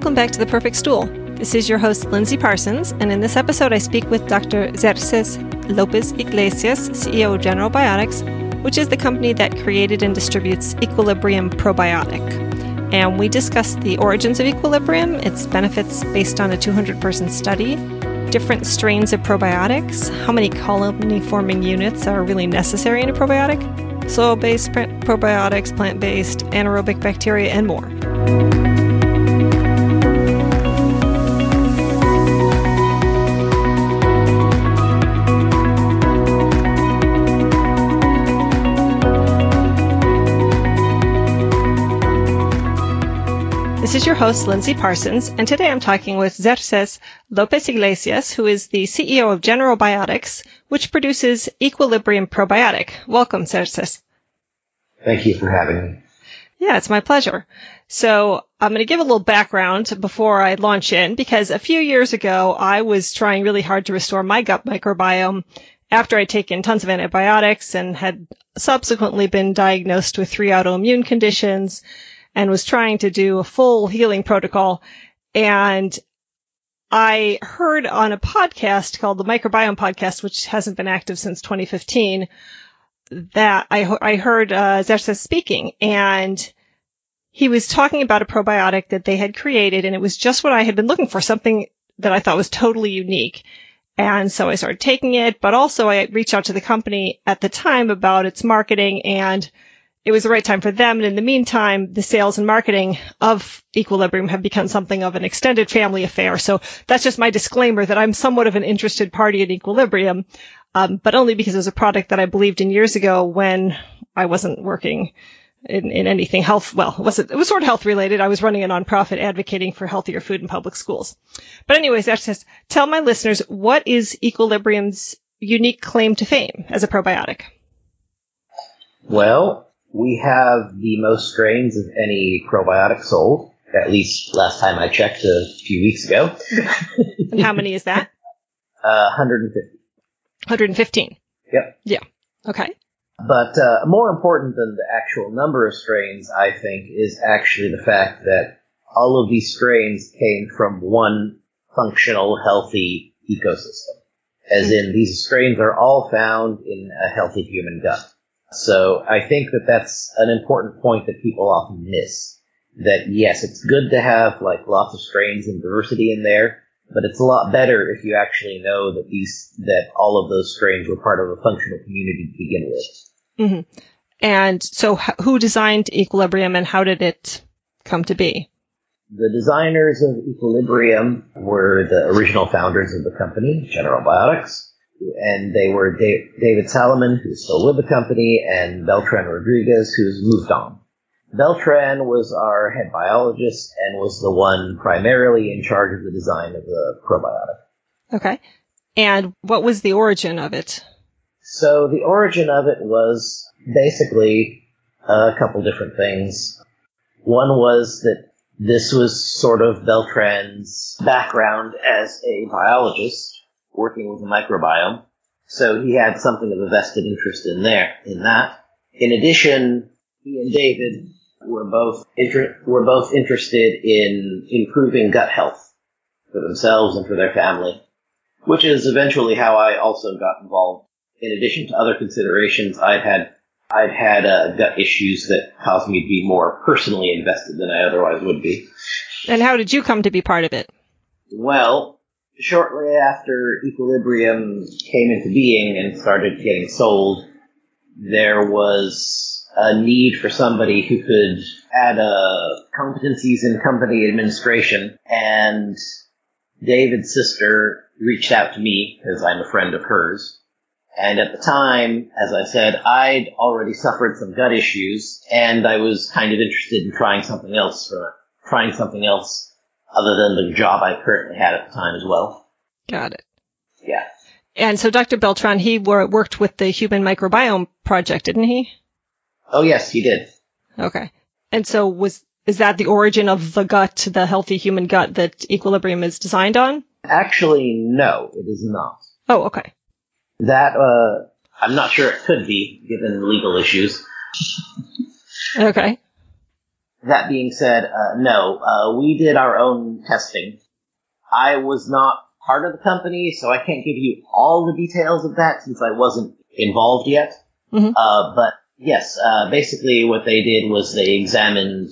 welcome back to The Perfect Stool. This is your host, Lindsey Parsons, and in this episode, I speak with Dr. Xerxes López-Yglesias, CEO of General Biotics, which is the company that created and distributes Equilibrium Probiotic. And we discuss the origins of Equilibrium, its benefits based on a 200 person study, different strains of probiotics, how many colony forming units are really necessary in a probiotic, soil based probiotics, plant based, anaerobic bacteria, and more. This is your host, Lindsey Parsons, and today I'm talking with Xerxes López-Yglesias, who is the CEO of General Biotics, which produces Equilibrium Probiotic. Welcome, Xerxes. Thank you for having me. Yeah, it's my pleasure. So I'm going to give a little background before I launch in because a few years ago, I was trying really hard to restore my gut microbiome after I'd taken tons of antibiotics and had subsequently been diagnosed with three autoimmune conditions and was trying to do a full healing protocol. And I heard on a podcast called the Microbiome Podcast, which hasn't been active since 2015, that I, I heard uh, Xerxes speaking and he was talking about a probiotic that they had created and it was just what I had been looking for, something that I thought was totally unique. And so I started taking it, but also I reached out to the company at the time about its marketing and it was the right time for them. And in the meantime, the sales and marketing of Equilibrium have become something of an extended family affair. So that's just my disclaimer that I'm somewhat of an interested party in Equilibrium, um, but only because it was a product that I believed in years ago when I wasn't working in, in anything health. Well, it was, it was sort of health related. I was running a nonprofit advocating for healthier food in public schools. But anyways, that says, tell my listeners, what is Equilibrium's unique claim to fame as a probiotic? Well, we have the most strains of any probiotic sold, at least last time I checked a few weeks ago. and how many is that? Uh, 150. 115. Yep. Yeah. Okay. But uh, more important than the actual number of strains, I think, is actually the fact that all of these strains came from one functional, healthy ecosystem. As mm-hmm. in, these strains are all found in a healthy human gut. So I think that that's an important point that people often miss. That yes, it's good to have like lots of strains and diversity in there, but it's a lot better if you actually know that these that all of those strains were part of a functional community to begin with. Mm-hmm. And so, who designed Equilibrium, and how did it come to be? The designers of Equilibrium were the original founders of the company, General Biotics and they were David Salomon, who's still with the company, and Beltran Rodriguez, who's moved on. Beltran was our head biologist and was the one primarily in charge of the design of the probiotic. Okay. And what was the origin of it? So the origin of it was basically a couple different things. One was that this was sort of Beltran's background as a biologist working with the microbiome. So he had something of a vested interest in there, in that. In addition, he and David were both inter- were both interested in improving gut health for themselves and for their family, which is eventually how I also got involved. In addition to other considerations, I'd had I'd had uh, gut issues that caused me to be more personally invested than I otherwise would be. And how did you come to be part of it? Well, shortly after Equilibrium came into being and started getting sold, there was a need for somebody who could add uh, competencies in company administration. And David's sister reached out to me because I'm a friend of hers. And at the time, as I said, I'd already suffered some gut issues, and I was kind of interested in trying something else for trying something else other than the job I currently had at the time as well. Got it. Yeah. And so Dr. Beltran, he worked with the Human Microbiome Project, didn't he? Oh yes, he did. Okay. And so was is that the origin of the gut, the healthy human gut that Equilibrium is designed on? Actually, no, it is not. Oh, okay. That uh, I'm not sure it could be given legal issues. Okay. That being said, uh, no, uh, we did our own testing. I was not part of the company, so I can't give you all the details of that since I wasn't involved yet. Mhm. Uh, but yes, uh, basically what they did was they examined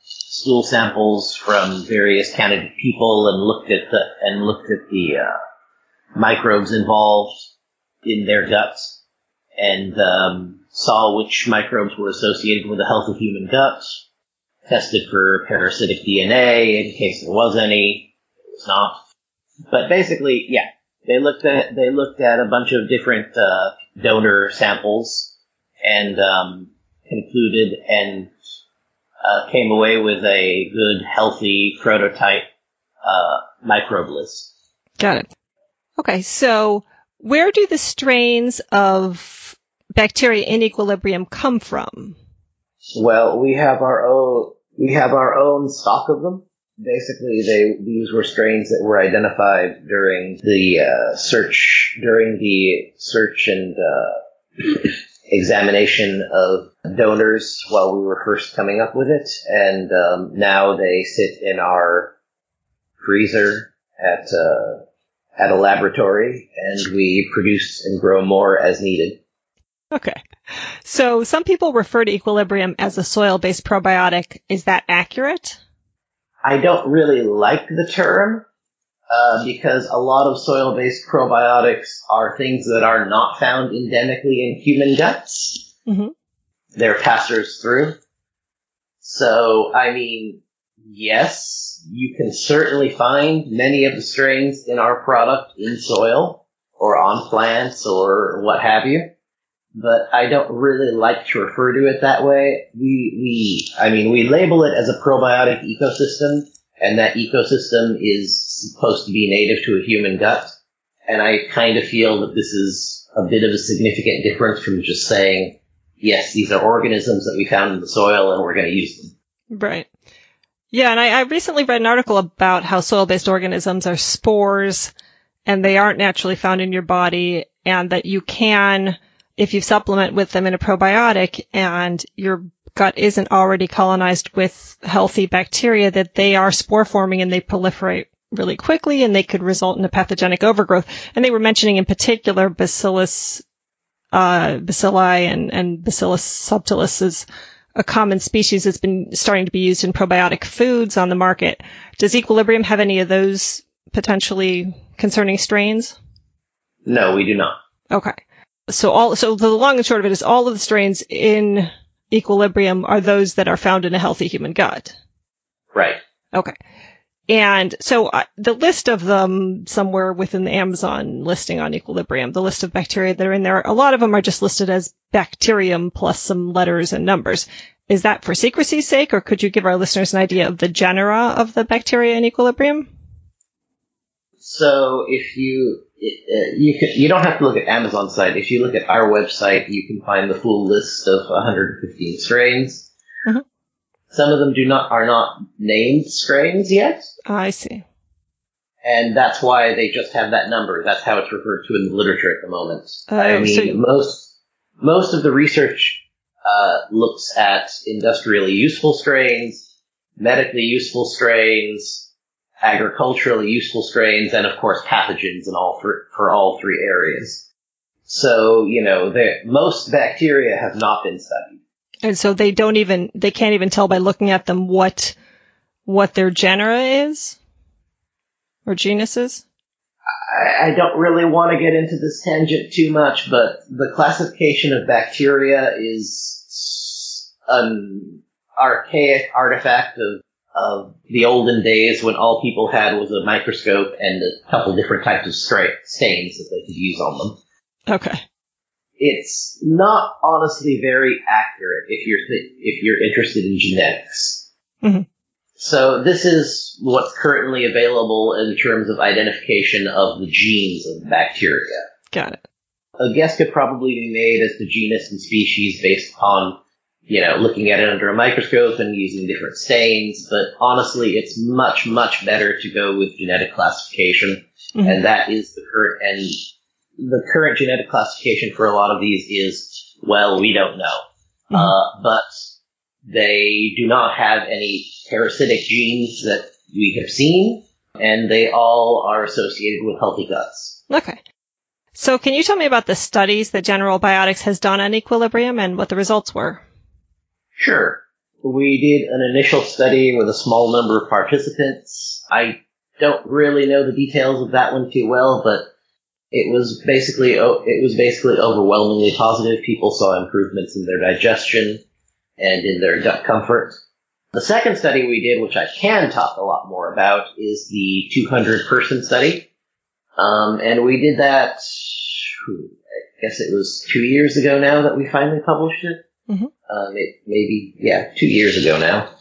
stool samples from various candidate people and looked at the and looked at the uh, microbes involved in their guts and um, saw which microbes were associated with the health of human gut. Tested for parasitic DNA in case there was any. It was not. But basically, yeah, they looked at they looked at a bunch of different uh, donor samples and um, concluded and uh, came away with a good, healthy prototype uh, microbe list. Got it. Okay, so where do the strains of bacteria in equilibrium come from? Well, we have our own we have our own stock of them. Basically, they these were strains that were identified during the uh, search during the search and uh, examination of donors while we were first coming up with it, and um, now they sit in our freezer at uh, at a laboratory, and we produce and grow more as needed. Okay. So some people refer to equilibrium as a soil-based probiotic. Is that accurate? I don't really like the term uh, because a lot of soil-based probiotics are things that are not found endemically in human guts. Mhm. They're passers through. So, I mean, yes, you can certainly find many of the strains in our product in soil or on plants or what have you. But I don't really like to refer to it that way. We, we, I mean, we label it as a probiotic ecosystem, and that ecosystem is supposed to be native to a human gut. And I kind of feel that this is a bit of a significant difference from just saying, yes, these are organisms that we found in the soil and we're going to use them. Right. Yeah, and I, I recently read an article about how soil-based organisms are spores and they aren't naturally found in your body and that you can, if you supplement with them in a probiotic and your gut isn't already colonized with healthy bacteria, that they are spore forming and they proliferate really quickly and they could result in a pathogenic overgrowth. And they were mentioning in particular bacillus, uh, bacilli and, and bacillus subtilis is a common species that's been starting to be used in probiotic foods on the market. Does Equilibrium have any of those potentially concerning strains? No, we do not. Okay. So all, so the long and short of it is all of the strains in Equilibrium are those that are found in a healthy human gut. Right. Okay. And so uh, the list of them somewhere within the Amazon listing on Equilibrium, the list of bacteria that are in there, a lot of them are just listed as bacterium plus some letters and numbers. Is that for secrecy's sake, or could you give our listeners an idea of the genera of the bacteria in Equilibrium? So if you uh, you can, you don't have to look at Amazon site. If you look at our website, you can find the full list of 115 strains. Mhm. Some of them do not are not named strains yet, I see. and that's why they just have that number. That's how it's referred to in the literature at the moment. Oh, I mean, so- most most of the research uh, looks at industrially useful strains, medically useful strains, agriculturally useful strains, and of course pathogens in all thr for all three areas. So you know, most bacteria have not been studied. And so they don't even, they can't even tell by looking at them what, what their genera is? Or genus is? I, I don't really want to get into this tangent too much, but the classification of bacteria is an archaic artifact of of the olden days when all people had was a microscope and a couple different types of stra- stains that they could use on them. Okay. It's not honestly very accurate if you're th- if you're interested in genetics. Mhm. So this is what's currently available in terms of identification of the genes of bacteria. Got it. A guess could probably be made as to genus and species based upon, you know, looking at it under a microscope and using different stains, but honestly, it's much, much better to go with genetic classification, Mhm. and that is the current, and the current genetic classification for a lot of these is, well, we don't know. Mhm. Uh, but They do not have any parasitic genes that we have seen, and they all are associated with healthy guts. Okay. So can you tell me about the studies that General Biotics has done on equilibrium and what the results were? Sure. We did an initial study with a small number of participants. I don't really know the details of that one too well, but it was basically it was basically overwhelmingly positive. People saw improvements in their digestion and in their gut comfort. The second study we did, which I can talk a lot more about, is the 200 person study. Um, and we did that, I guess it was two years ago now that we finally published it. Mm-hmm. Um, it maybe, yeah, two years ago now.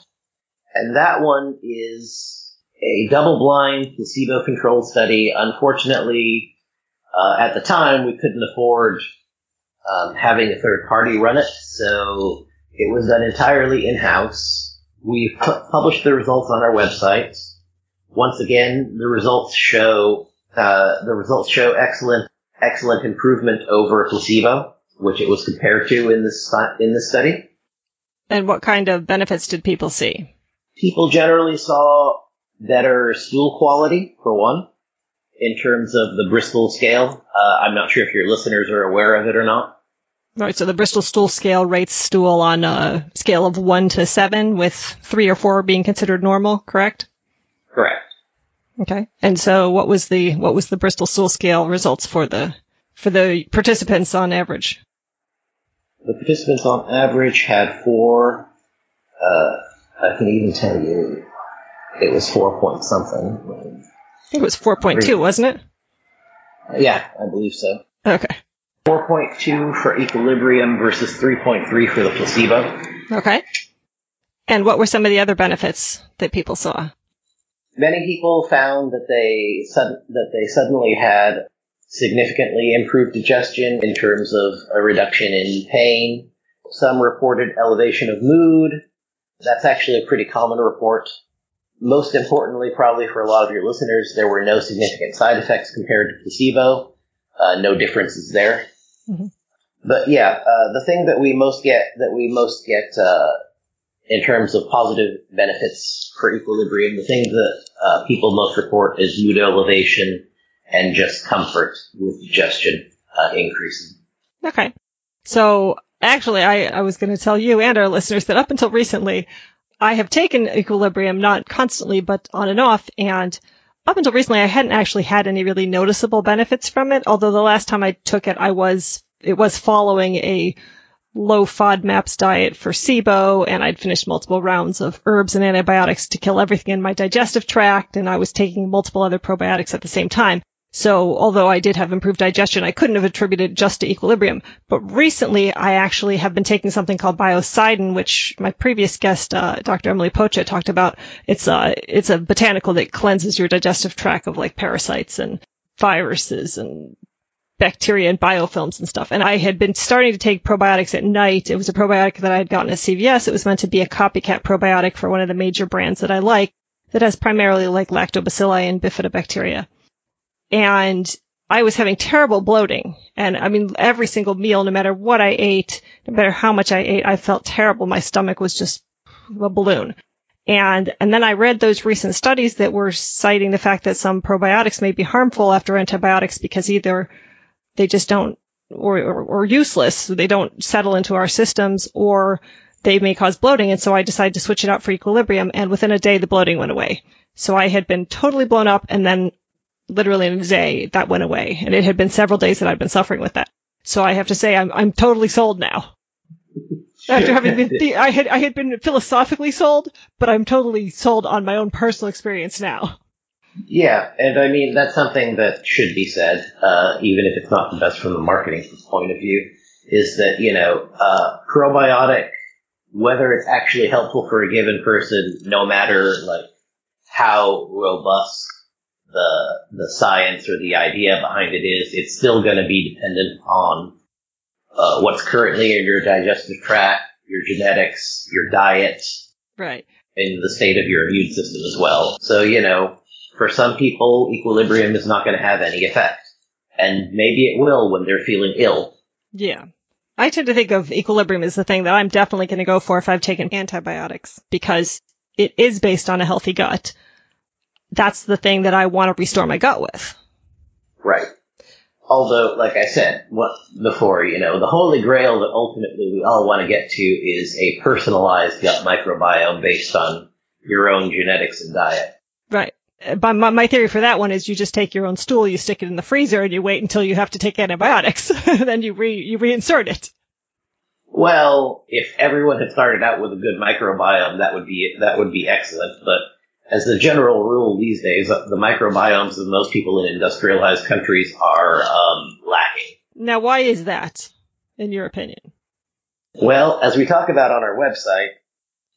And that one is a double blind, placebo controlled study. Unfortunately, uh, at the time, we couldn't afford um, having a third party run it, so it was done entirely in house. We pu- published the results on our website. Once again, the results show uh, the results show excellent excellent improvement over placebo, which it was compared to in this in this study. And what kind of benefits did people see? People generally saw better stool quality, for one, in terms of the Bristol scale. Uh, I'm not sure if your listeners are aware of it or not. Right, so the Bristol stool scale rates stool on a scale of 1 to 7, with 3 or 4 being considered normal, correct? Correct. Okay. And so what was the what was the Bristol stool scale results for the for the participants on average? The participants on average had 4 uh, I can even tell you it was 4 point something. I think it was 4.2, wasn't it? Yeah, I believe so. Okay. 4.2 for equilibrium versus 3.3 for the placebo. Okay. And what were some of the other benefits that people saw? Many people found that they that they suddenly had significantly improved digestion in terms of a reduction in pain. Some reported elevation of mood. That's actually a pretty common report most importantly, probably for a lot of your listeners, there were no significant side effects compared to placebo. Uh, no differences there. Mm-hmm. But yeah, uh, the thing that we most get that we most get uh, in terms of positive benefits for equilibrium, the thing that uh, people most report is mood elevation and just comfort with digestion uh, increasing. Okay, so actually, I, I was going to tell you and our listeners that up until recently, I have taken equilibrium not constantly, but on and off. And up until recently, I hadn't actually had any really noticeable benefits from it. Although the last time I took it, I was, it was following a low FODMAPs diet for SIBO, and I'd finished multiple rounds of herbs and antibiotics to kill everything in my digestive tract, and I was taking multiple other probiotics at the same time. So although I did have improved digestion, I couldn't have attributed just to equilibrium. But recently, I actually have been taking something called biocidin, which my previous guest, uh, Dr. Emily Pocha, talked about. It's a uh, it's a botanical that cleanses your digestive tract of like parasites and viruses and bacteria and biofilms and stuff. And I had been starting to take probiotics at night. It was a probiotic that I had gotten at CVS. It was meant to be a copycat probiotic for one of the major brands that I like that has primarily like lactobacilli and bifidobacteria and I was having terrible bloating. And I mean, every single meal, no matter what I ate, no matter how much I ate, I felt terrible. My stomach was just a balloon. And, and then I read those recent studies that were citing the fact that some probiotics may be harmful after antibiotics because either they just don't, or, or, or useless, they don't settle into our systems, or they may cause bloating. And so I decided to switch it out for equilibrium. And within a day, the bloating went away. So I had been totally blown up and then literally in a day that went away. And it had been several days that I'd been suffering with that. So I have to say I'm, I'm totally sold now. After having been, I had, I had been philosophically sold, but I'm totally sold on my own personal experience now. Yeah, and I mean, that's something that should be said, uh, even if it's not the best from the marketing point of view, is that, you know, uh, probiotic, whether it's actually helpful for a given person, no matter, like, how robust the the science or the idea behind it is, it's still going to be dependent on uh, what's currently in your digestive tract, your genetics, your diet, right, and the state of your immune system as well. So you know, for some people, equilibrium is not going to have any effect, and maybe it will when they're feeling ill. Yeah. I tend to think of equilibrium as the thing that I'm definitely going to go for if I've taken antibiotics because it is based on a healthy gut. That's the thing that I want to restore my gut with. Right. Although, like I said what before, you know, the holy grail that ultimately we all want to get to is a personalized gut microbiome based on your own genetics and diet. Right. But my, my theory for that one is you just take your own stool, you stick it in the freezer, and you wait until you have to take antibiotics, then you re you reinsert it. Well, if everyone had started out with a good microbiome, that would be that would be excellent. But as the general rule these days, the microbiomes of most people in industrialized countries are um, lacking. Now, why is that, in your opinion? Well, as we talk about on our website,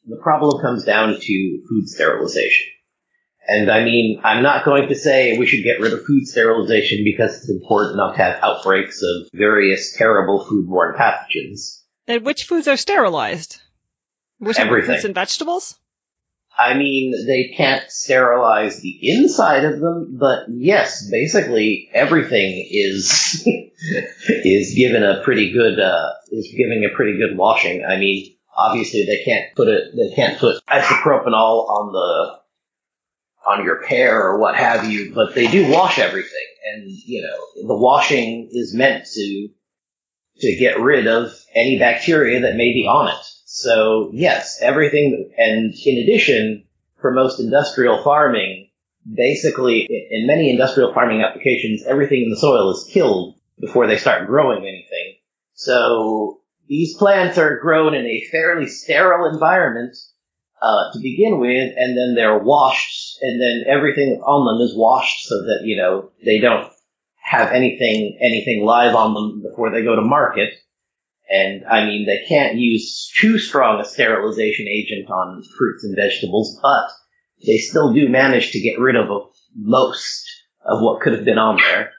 the problem comes down to food sterilization. And I mean, I'm not going to say we should get rid of food sterilization because it's important not to have outbreaks of various terrible foodborne pathogens. And which foods are sterilized? Which Everything. fruits and vegetables? I mean, they can't sterilize the inside of them, but yes, basically everything is is given a pretty good uh, is giving a pretty good washing. I mean, obviously they can't put it they can't put isopropanol on the on your pear or what have you, but they do wash everything, and you know the washing is meant to to get rid of any bacteria that may be on it. So yes, everything, and in addition, for most industrial farming, basically in many industrial farming applications, everything in the soil is killed before they start growing anything. So these plants are grown in a fairly sterile environment uh, to begin with, and then they're washed, and then everything on them is washed so that you know they don't have anything anything live on them before they go to market. And I mean, they can't use too strong a sterilization agent on fruits and vegetables, but they still do manage to get rid of most of what could have been on there.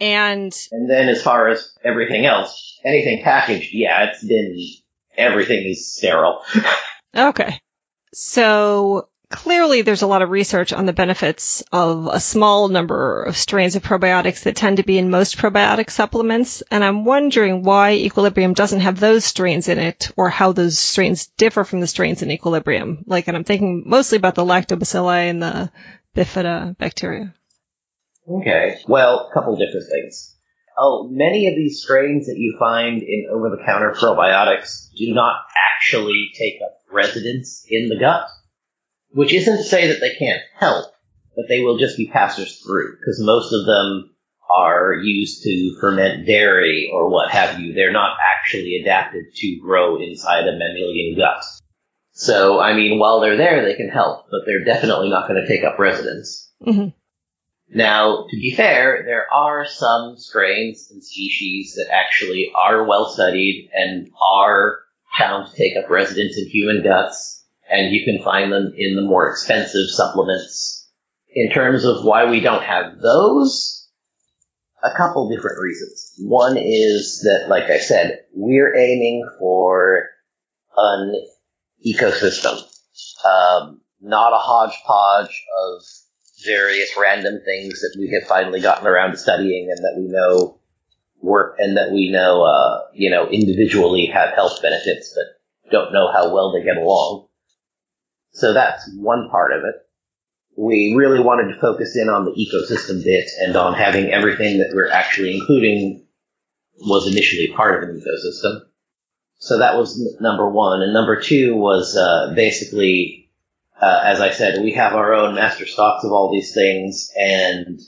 And And then as far as everything else, anything packaged, yeah, it's been everything is sterile. okay. So clearly there's a lot of research on the benefits of a small number of strains of probiotics that tend to be in most probiotic supplements. And I'm wondering why Equilibrium doesn't have those strains in it or how those strains differ from the strains in Equilibrium. Like, and I'm thinking mostly about the lactobacilli and the bifidobacteria. Okay. Well, a couple different things. Oh, many of these strains that you find in over-the-counter probiotics do not actually take up residence in the gut, which isn't to say that they can't help, but they will just be passers through because most of them are used to ferment dairy or what have you. They're not actually adapted to grow inside a mammalian gut. So, I mean, while they're there, they can help, but they're definitely not going to take up residence. hmm Now, to be fair, there are some strains and species that actually are well studied and are found to take up residence in human guts, and you can find them in the more expensive supplements. In terms of why we don't have those, a couple different reasons. One is that, like I said, we're aiming for an ecosystem, um, not a hodgepodge of various random things that we have finally gotten around to studying and that we know work and that we know, uh, you know, individually have health benefits, but don't know how well they get along. So that's one part of it. We really wanted to focus in on the ecosystem bit and on having everything that we're actually including was initially part of an ecosystem. So that was number one. And number two was, uh, basically, uh, as I said, we have our own master stocks of all these things and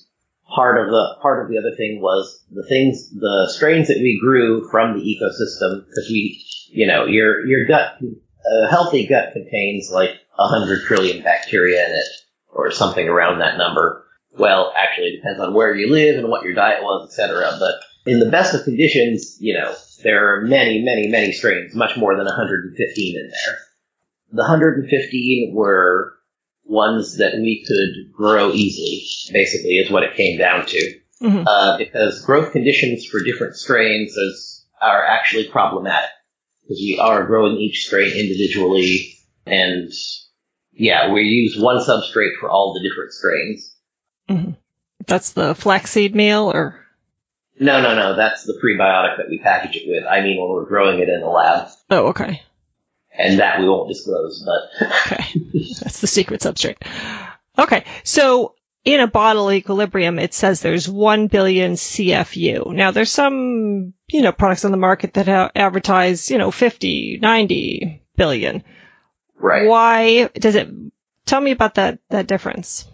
part of the part of the other thing was the things the strains that we grew from the ecosystem because we you know your your gut a healthy gut contains like a hundred trillion bacteria in it or something around that number well actually it depends on where you live and what your diet was etc but in the best of conditions you know there are many many many strains much more than 115 in there the 115 were ones that we could grow easily, basically, is what it came down to. Mhm. Uh, because growth conditions for different strains is, are actually problematic. Because we are growing each strain individually, and yeah, we use one substrate for all the different strains. Mm-hmm. That's the flaxseed meal or No, no, no. That's the prebiotic that we package it with. I mean, when we're growing it in the lab, Oh, okay. and that we won't disclose. But Okay. That's the secret substrate. Okay. So in a bottle equilibrium, it says there's 1 billion CFU. Now there's some, you know, products on the market that ha- advertise, you know, 50, 90 billion. Right. Why does it, tell me about that, that difference.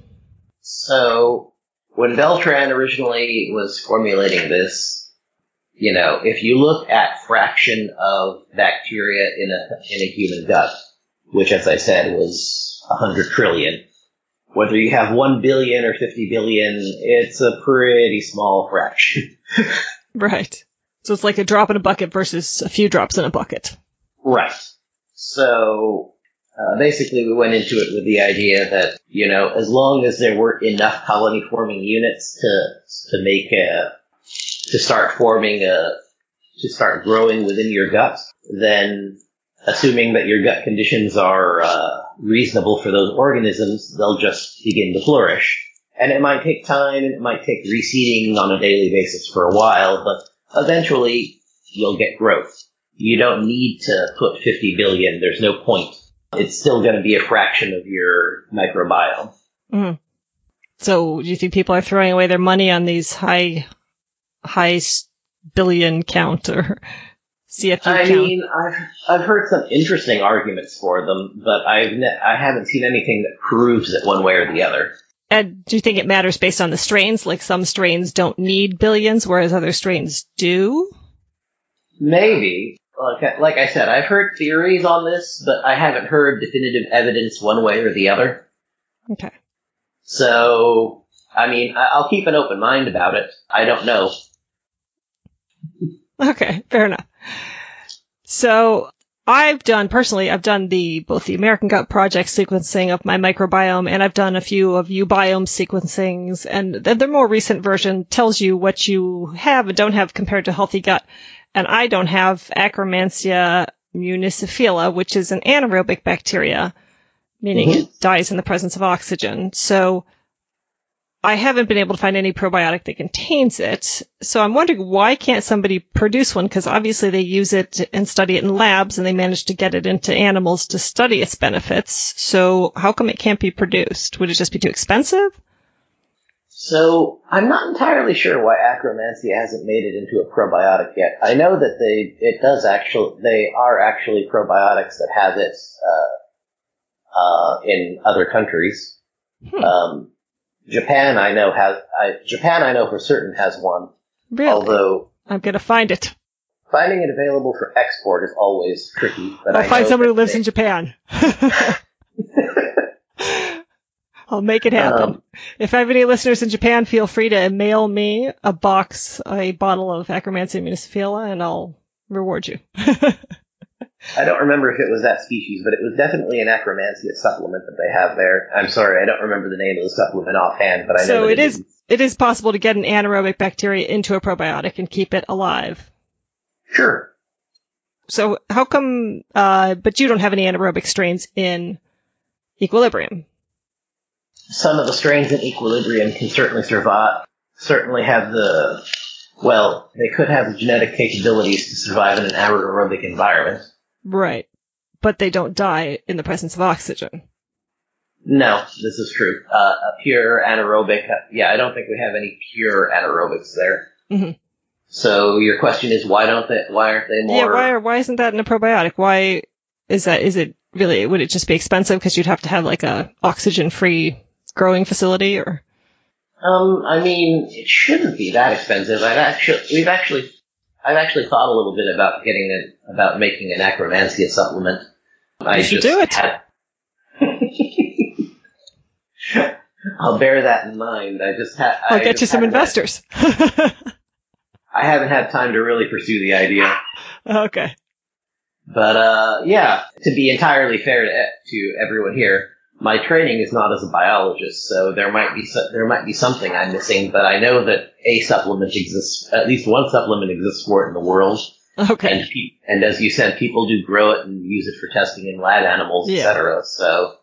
So when Beltran originally was formulating this, you know, if you look at fraction of bacteria in a in a human gut, which as I said was a hundred trillion, whether you have one billion or fifty billion, it's a pretty small fraction. Right. So it's like a drop in a bucket versus a few drops in a bucket. Right. So uh, basically, we went into it with the idea that you know, as long as there weren't enough colony forming units to to make a to start forming a to start growing within your gut, then assuming that your gut conditions are uh, reasonable for those organisms, they'll just begin to flourish. And it might take time, and it might take reseeding on a daily basis for a while, but eventually you'll get growth. You don't need to put 50 billion. There's no point. It's still going to be a fraction of your microbiome. Mhm. So do you think people are throwing away their money on these high, high billion count or CFU I count? mean, I've I've heard some interesting arguments for them, but I've ne- I haven't seen anything that proves it one way or the other. And do you think it matters based on the strains? Like some strains don't need billions, whereas other strains do? Maybe, like I- like I said, I've heard theories on this, but I haven't heard definitive evidence one way or the other. Okay. So, I mean, I'll keep an open mind about it. I don't know. Okay, fair enough. So I've done personally, I've done the both the American Gut Project sequencing of my microbiome, and I've done a few of uBiome sequencings, and the, the more recent version tells you what you have and don't have compared to healthy gut. And I don't have Akkermansia muciniphila, which is an anaerobic bacteria, meaning Mhm. it dies in the presence of oxygen. So I haven't been able to find any probiotic that contains it. So I'm wondering why can't somebody produce one? Because obviously they use it and study it in labs and they managed to get it into animals to study its benefits. So how come it can't be produced? Would it just be too expensive? So I'm not entirely sure why Akkermansia hasn't made it into a probiotic yet. I know that they it does actually they are actually probiotics that have it uh, uh, in other countries. Hmm. Um, Japan I know has I, Japan I know for certain has one. Really? Although I'm going to find it. finding it available for export is always tricky. But I'll I find someone who lives they- in Japan. I'll make it happen. Um, if I have any listeners in Japan, feel free to mail me a box, a bottle of Akkermansia muciniphila, and I'll reward you. I don't remember if it was that species, but it was definitely an Akkermansia supplement that they have there. I'm sorry, I don't remember the name of the supplement offhand, but I know So it is- is. it is possible to get an anaerobic bacteria into a probiotic and keep it alive. Sure. So how come, uh, but you don't have any anaerobic strains in equilibrium? Some of the strains in equilibrium can certainly survive, certainly have the, well, they could have the genetic capabilities to survive in an anaerobic environment. Right. But they don't die in the presence of oxygen. No, this is true. Uh, a pure anaerobic, yeah, I don't think we have any pure anaerobics there. Mhm. So your question is why don't they, why aren't they more? Yeah, why, why isn't that in a probiotic? Why is that, is it really, would it just be expensive because you'd have to have like a oxygen free growing facility or? Um, I mean, it shouldn't be that expensive. I've actually, we've actually, I've actually thought a little bit about getting it, about making an Akkermansia supplement. I You should do it. had- I'll bear that in mind. I just had. I'll get you some investors. I haven't had time to really pursue the idea. okay. But uh, yeah, to be entirely fair to, to everyone here, my training is not as a biologist, so there might be so, there might be something I'm missing. But I know that a supplement exists, at least one supplement exists for it in the world, Okay. and pe- and as you said, people do grow it and use it for testing in lab animals, Yeah. etc. So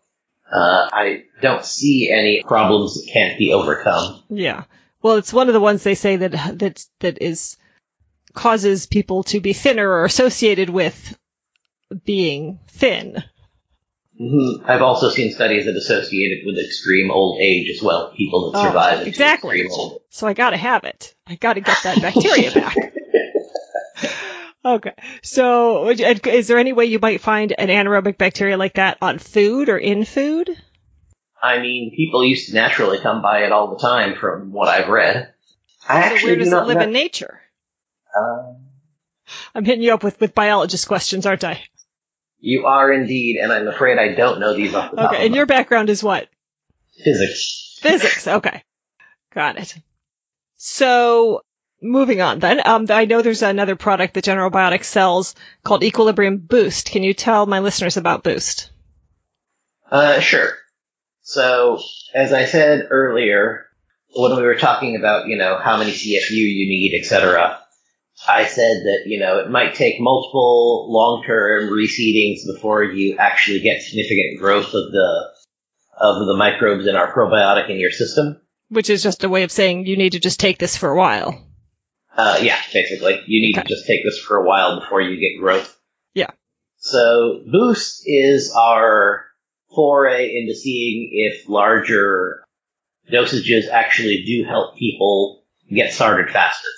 uh, I don't see any problems that can't be overcome. Yeah. Well, it's one of the ones they say that that that is causes people to be thinner or associated with being thin. Mm-hmm. I've also seen studies that associate it with extreme old age as well. People that Oh, survive exactly. So I gotta have it. I gotta get that bacteria back. Okay. So is there any way you might find an anaerobic bacteria like that on food or in food? I mean, people used to naturally come by it all the time, from what I've read. I So actually where do does it not live in nature? Um, I'm hitting you up with, with biologist questions, aren't I? You are indeed, and I'm afraid I don't know these off the top Okay. And your background is what? physics. Physics. Okay. Got it. So moving on then. Um, I know there's another product that General Biotics sells called Equilibrium Boost. Can you tell my listeners about Boost? Uh, sure. So, as I said earlier, when we were talking about, you know, how many CFU you need, etc., I said that, you know, it might take multiple long-term reseedings before you actually get significant growth of the, of the microbes in our probiotic in your system. Which is just a way of saying you need to just take this for a while. Uh, yeah, basically. You need Okay. to just take this for a while before you get growth. Yeah. So Boost is our foray into seeing if larger dosages actually do help people get started faster,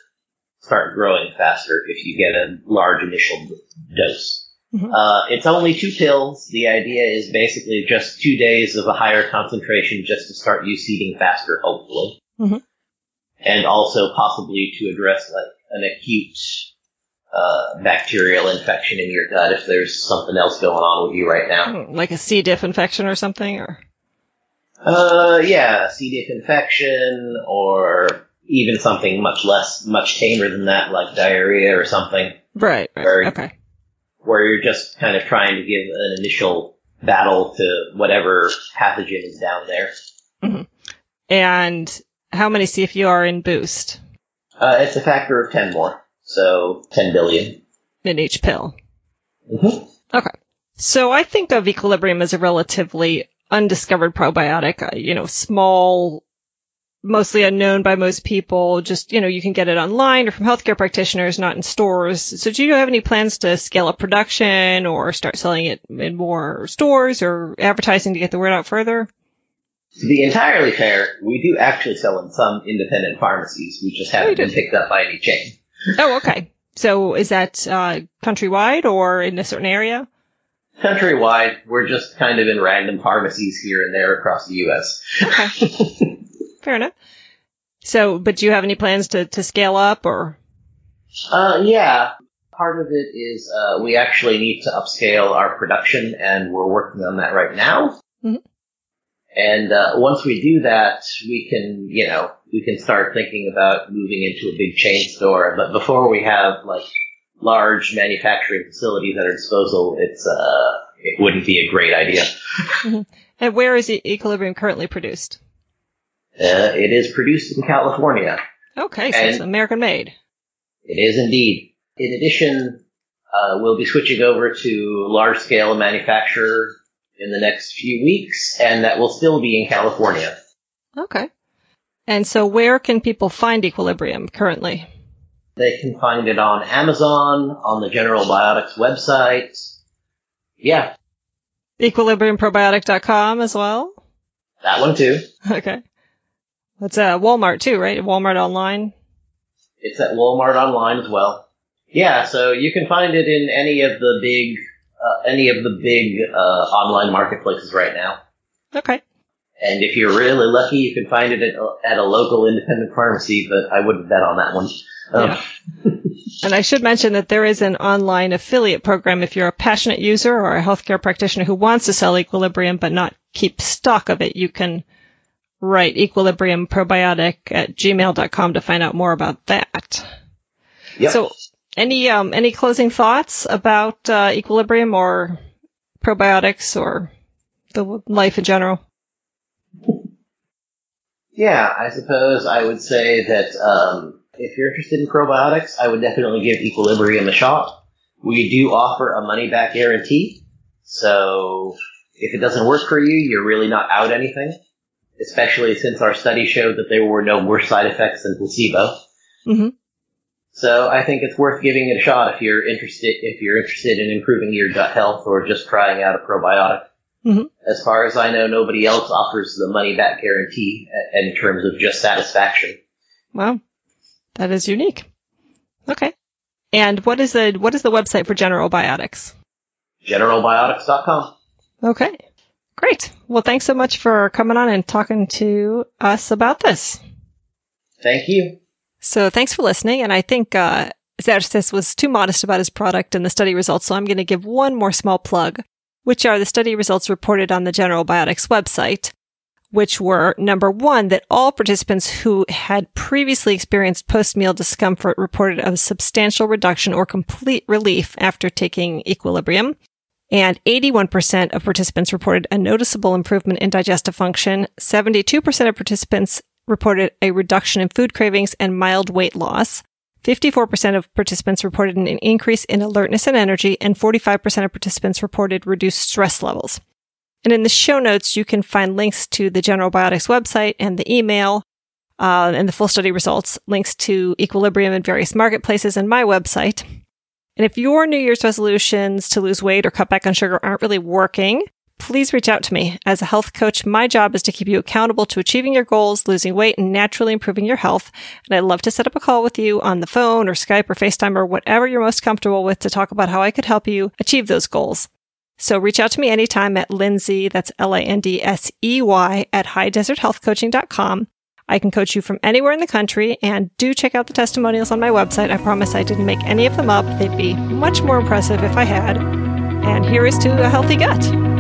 start growing faster if you get a large initial dose. Mhm. Uh, it's only two pills. The idea is basically just two days of a higher concentration just to start you seeding faster, hopefully Mhm. and also possibly to address like an acute uh, bacterial infection in your gut if there's something else going on with you right now. Hmm, Like a C. diff infection or something, or Uh, yeah, C. diff infection, or even something much less, much tamer than that, like diarrhea or something, right, right. Very- Okay. where you're just kind of trying to give an initial battle to whatever pathogen is down there. And how many CFU are in Boost Uh, it's a factor of 10 more, so 10 billion. in each pill? Mm-hmm. Okay. So I think of Equilibrium as a relatively undiscovered probiotic, uh, you know, small, mostly unknown by most people. Just, you know, you can get it online or from healthcare practitioners, not in stores. So do you have any plans to scale up production or start selling it in more stores or advertising to get the word out further? To be entirely fair, we do actually sell in some independent pharmacies. We just Oh, haven't do? been picked up by any chain. Oh, okay. So is that, uh, countrywide or in a certain area? Countrywide, we're just kind of in random pharmacies here and there across the U.S. Okay. Fair enough. So, but do you have any plans to, to scale up or? Uh, yeah. Part of it is uh, we actually need to upscale our production, and we're working on that right now. Mhm. And uh, once we do that, we can, you know, we can start thinking about moving into a big chain store. But before we have like large manufacturing facilities at our disposal, it's uh, it wouldn't be a great idea. And where is Equilibrium currently produced? Uh, it is produced in California. Okay, so it's American made. It is indeed. In addition, uh, we'll be switching over to large scale manufacture in the next few weeks, and that will still be in California. Okay. And so where can people find Equilibrium currently? They can find it on Amazon, on the General Biotics website. Yeah, Equilibriumprobiotic.com as well? that one too. Okay. That's uh, Walmart too, right? Walmart online. It's at Walmart online as well. Yeah, so you can find it in any of the big, uh, any of the big uh, online marketplaces right now. Okay. And if you're really lucky, you can find it at, at a local independent pharmacy, but I wouldn't bet on that one. Um, Yeah. And I should mention that there is an online affiliate program if you're a passionate user or a healthcare practitioner who wants to sell Equilibrium but not keep stock of it. You can write Equilibrium Probiotic at gmail.com to find out more about that. Yep. So, any um, any closing thoughts about uh, Equilibrium or probiotics or the life in general? Yeah, I suppose I would say that um, if you're interested in probiotics, I would definitely give Equilibrium a shot. We do offer a money back guarantee, so if it doesn't work for you, you're really not out anything. Especially since our study showed that there were no worse side effects than placebo. hmm So I think it's worth giving it a shot if you're interested if you're interested in improving your gut health or just trying out a probiotic. Mhm. As far as I know, nobody else offers the money back guarantee in terms of just satisfaction. Wow. That is unique. Okay. And what is the what is the website for General Biotics? GeneralBiotics.com. Okay. Great. Well, thanks so much for coming on and talking to us about this. Thank you. So thanks for listening. And I think uh, Xerxes was too modest about his product and the study results. So I'm going to give one more small plug, which are the study results reported on the General Biotics website, which were number one, that all participants who had previously experienced post-meal discomfort reported a substantial reduction or complete relief after taking equilibrium. And 81% of participants reported a noticeable improvement in digestive function. 72% of participants reported a reduction in food cravings and mild weight loss. 54% of participants reported an increase in alertness and energy, and 45% of participants reported reduced stress levels. And in the show notes, you can find links to the General Biotics website and the email uh, and the full study results, links to Equilibrium in various marketplaces and my website. And if your New Year's resolutions to lose weight or cut back on sugar aren't really working, please reach out to me. As a health coach, my job is to keep you accountable to achieving your goals, losing weight, and naturally improving your health. And I'd love to set up a call with you on the phone or Skype or FaceTime or whatever you're most comfortable with to talk about how I could help you achieve those goals. So reach out to me anytime at Lindsey, that's L-A-N-D-S-E-Y at highdeserthealthcoaching.com. I can coach you from anywhere in the country and do check out the testimonials on my website. I promise I didn't make any of them up. They'd be much more impressive if I had. And here is to a healthy gut.